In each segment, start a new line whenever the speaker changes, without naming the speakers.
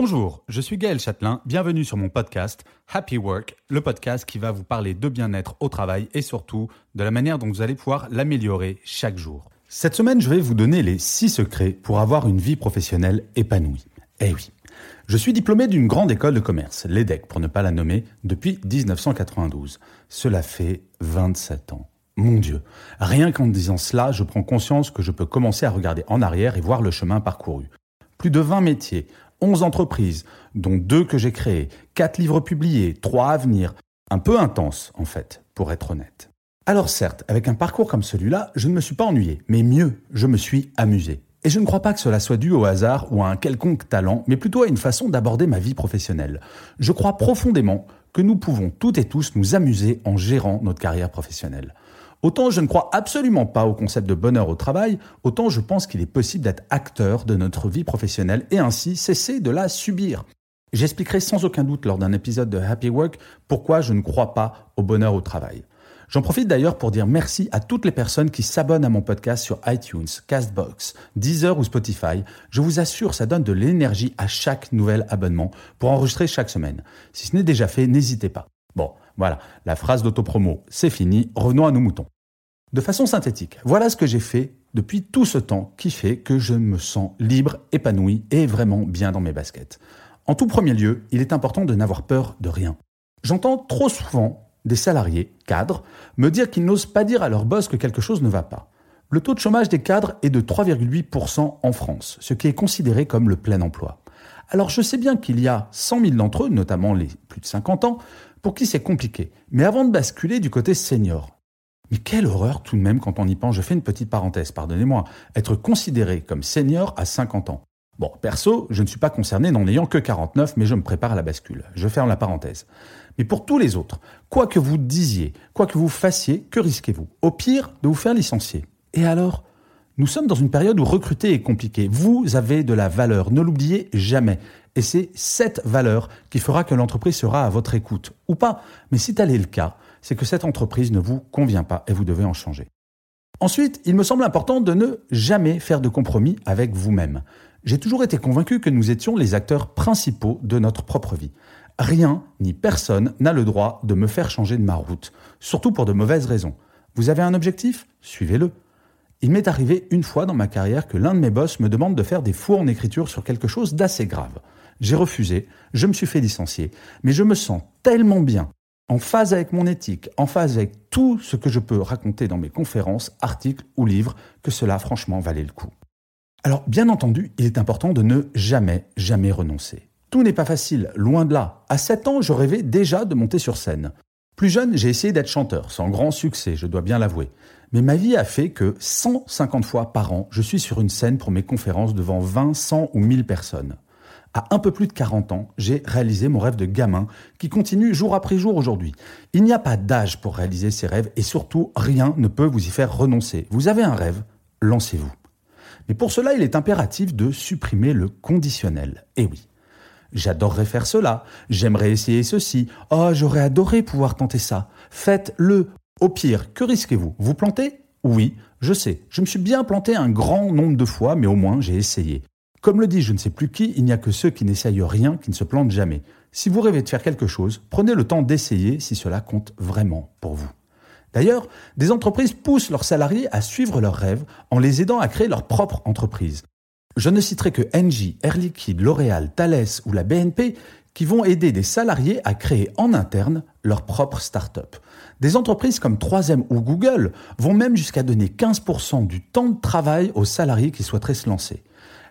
Bonjour, je suis Gaël Châtelain, bienvenue sur mon podcast Happy Work, le podcast qui va vous parler de bien-être au travail et surtout de la manière dont vous allez pouvoir l'améliorer chaque jour. Cette semaine, je vais vous donner les 6 secrets pour avoir une vie professionnelle épanouie. Eh oui, je suis diplômé d'une grande école de commerce, l'EDEC pour ne pas la nommer, depuis 1992. Cela fait 27 ans. Mon Dieu, rien qu'en disant cela, je prends conscience que je peux commencer à regarder en arrière et voir le chemin parcouru. Plus de 20 métiers, 11 entreprises, dont deux que j'ai créées, 4 livres publiés, 3 à venir. Un peu intense, en fait, pour être honnête. Alors certes, avec un parcours comme celui-là, je ne me suis pas ennuyé, mais mieux, je me suis amusé. Et je ne crois pas que cela soit dû au hasard ou à un quelconque talent, mais plutôt à une façon d'aborder ma vie professionnelle. Je crois profondément que nous pouvons toutes et tous nous amuser en gérant notre carrière professionnelle. Autant je ne crois absolument pas au concept de bonheur au travail, autant je pense qu'il est possible d'être acteur de notre vie professionnelle et ainsi cesser de la subir. J'expliquerai sans aucun doute lors d'un épisode de Happy Work pourquoi je ne crois pas au bonheur au travail. J'en profite d'ailleurs pour dire merci à toutes les personnes qui s'abonnent à mon podcast sur iTunes, Castbox, Deezer ou Spotify. Je vous assure, ça donne de l'énergie à chaque nouvel abonnement pour enregistrer chaque semaine. Si ce n'est déjà fait, n'hésitez pas. Bon, voilà, la phrase d'autopromo, c'est fini, revenons à nos moutons. De façon synthétique, voilà ce que j'ai fait depuis tout ce temps qui fait que je me sens libre, épanoui et vraiment bien dans mes baskets. En tout premier lieu, il est important de n'avoir peur de rien. J'entends trop souvent des salariés, cadres, me dire qu'ils n'osent pas dire à leur boss que quelque chose ne va pas. Le taux de chômage des cadres est de 3,8% en France, ce qui est considéré comme le plein emploi. Alors je sais bien qu'il y a 100 000 d'entre eux, notamment les plus de 50 ans, pour qui c'est compliqué. Mais avant de basculer du côté senior, mais quelle horreur tout de même quand on y pense, je fais une petite parenthèse, pardonnez-moi, être considéré comme senior à 50 ans. Bon, perso, je ne suis pas concerné n'en ayant que 49, mais je me prépare à la bascule. Je ferme la parenthèse. Mais pour tous les autres, quoi que vous disiez, quoi que vous fassiez, que risquez-vous? Au pire, de vous faire licencier. Et alors? Nous sommes dans une période où recruter est compliqué. Vous avez de la valeur, ne l'oubliez jamais. Et c'est cette valeur qui fera que l'entreprise sera à votre écoute. Ou pas. Mais si tel est le cas, c'est que cette entreprise ne vous convient pas et vous devez en changer. Ensuite, il me semble important de ne jamais faire de compromis avec vous-même. J'ai toujours été convaincu que nous étions les acteurs principaux de notre propre vie. Rien ni personne n'a le droit de me faire changer de ma route, surtout pour de mauvaises raisons. Vous avez un objectif? Suivez-le. Il m'est arrivé une fois dans ma carrière que l'un de mes boss me demande de faire des faux en écriture sur quelque chose d'assez grave. J'ai refusé, je me suis fait licencier, mais je me sens tellement bien, en phase avec mon éthique, en phase avec tout ce que je peux raconter dans mes conférences, articles ou livres, que cela franchement valait le coup. Alors, bien entendu, il est important de ne jamais, jamais renoncer. Tout n'est pas facile, loin de là. À 7 ans, je rêvais déjà de monter sur scène. Plus jeune, j'ai essayé d'être chanteur, sans grand succès, je dois bien l'avouer. Mais ma vie a fait que 150 fois par an, je suis sur une scène pour mes conférences devant 20, 100 ou 1000 personnes. À un peu plus de 40 ans, j'ai réalisé mon rêve de gamin qui continue jour après jour aujourd'hui. Il n'y a pas d'âge pour réaliser ses rêves et surtout, rien ne peut vous y faire renoncer. Vous avez un rêve, lancez-vous. Mais pour cela, il est impératif de supprimer le conditionnel. Eh oui. J'adorerais faire cela, j'aimerais essayer ceci, oh j'aurais adoré pouvoir tenter ça. Faites-le. Au pire, que risquez-vous? Vous plantez? Oui, je sais, je me suis bien planté un grand nombre de fois, mais au moins j'ai essayé. Comme le dit je ne sais plus qui, il n'y a que ceux qui n'essayent rien qui ne se plantent jamais. Si vous rêvez de faire quelque chose, prenez le temps d'essayer si cela compte vraiment pour vous. D'ailleurs, des entreprises poussent leurs salariés à suivre leurs rêves en les aidant à créer leur propre entreprise. Je ne citerai que Engie, Air Liquide, L'Oréal, Thales ou la BNP qui vont aider des salariés à créer en interne leur propre start-up. Des entreprises comme 3M ou Google vont même jusqu'à donner 15% du temps de travail aux salariés qui souhaiteraient se lancer.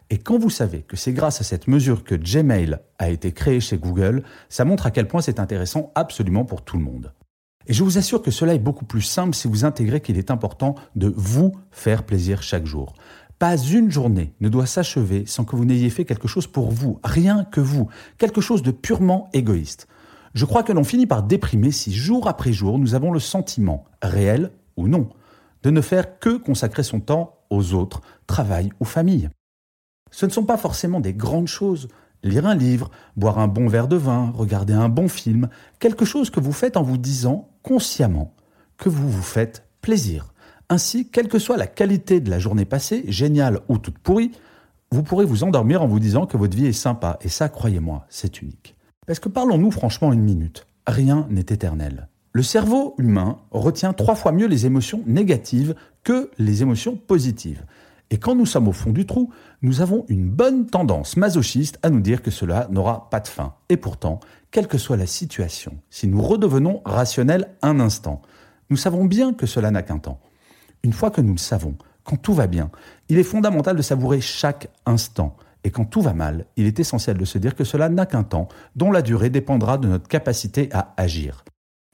Et quand vous savez que c'est grâce à cette mesure que Gmail a été créé chez Google, ça montre à quel point c'est intéressant absolument pour tout le monde. Et je vous assure que cela est beaucoup plus simple si vous intégrez qu'il est important de vous faire plaisir chaque jour. Pas une journée ne doit s'achever sans que vous n'ayez fait quelque chose pour vous, rien que vous, quelque chose de purement égoïste. Je crois que l'on finit par déprimer si jour après jour nous avons le sentiment, réel ou non, de ne faire que consacrer son temps aux autres, travail ou famille. Ce ne sont pas forcément des grandes choses. Lire un livre, boire un bon verre de vin, regarder un bon film, quelque chose que vous faites en vous disant consciemment que vous vous faites plaisir. Ainsi, quelle que soit la qualité de la journée passée, géniale ou toute pourrie, vous pourrez vous endormir en vous disant que votre vie est sympa. Et ça, croyez-moi, c'est unique. Parce que parlons-nous franchement une minute. Rien n'est éternel. Le cerveau humain retient trois fois mieux les émotions négatives que les émotions positives. Et quand nous sommes au fond du trou, nous avons une bonne tendance masochiste à nous dire que cela n'aura pas de fin. Et pourtant, quelle que soit la situation, si nous redevenons rationnels un instant, nous savons bien que cela n'a qu'un temps. Une fois que nous le savons, quand tout va bien, il est fondamental de savourer chaque instant. Et quand tout va mal, il est essentiel de se dire que cela n'a qu'un temps, dont la durée dépendra de notre capacité à agir.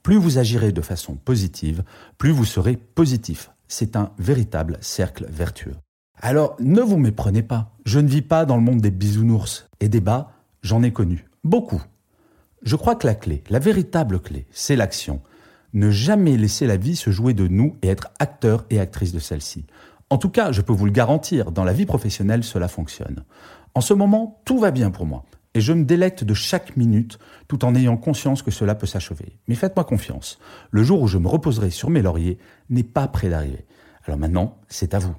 Plus vous agirez de façon positive, plus vous serez positif. C'est un véritable cercle vertueux. Alors ne vous méprenez pas, je ne vis pas dans le monde des bisounours et des bas, j'en ai connu, beaucoup. Je crois que la clé, la véritable clé, c'est l'action. Ne jamais laisser la vie se jouer de nous et être acteur et actrice de celle-ci. En tout cas, je peux vous le garantir, dans la vie professionnelle, cela fonctionne. En ce moment, tout va bien pour moi. Et je me délecte de chaque minute tout en ayant conscience que cela peut s'achever. Mais faites-moi confiance, le jour où je me reposerai sur mes lauriers n'est pas près d'arriver. Alors maintenant, c'est à vous.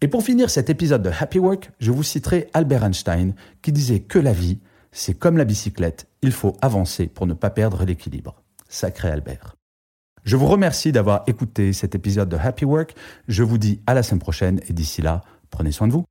Et pour finir cet épisode de Happy Work, je vous citerai Albert Einstein qui disait que la vie, c'est comme la bicyclette, il faut avancer pour ne pas perdre l'équilibre. Sacré Albert. Je vous remercie d'avoir écouté cet épisode de Happy Work. Je vous dis à la semaine prochaine et d'ici là, prenez soin de vous.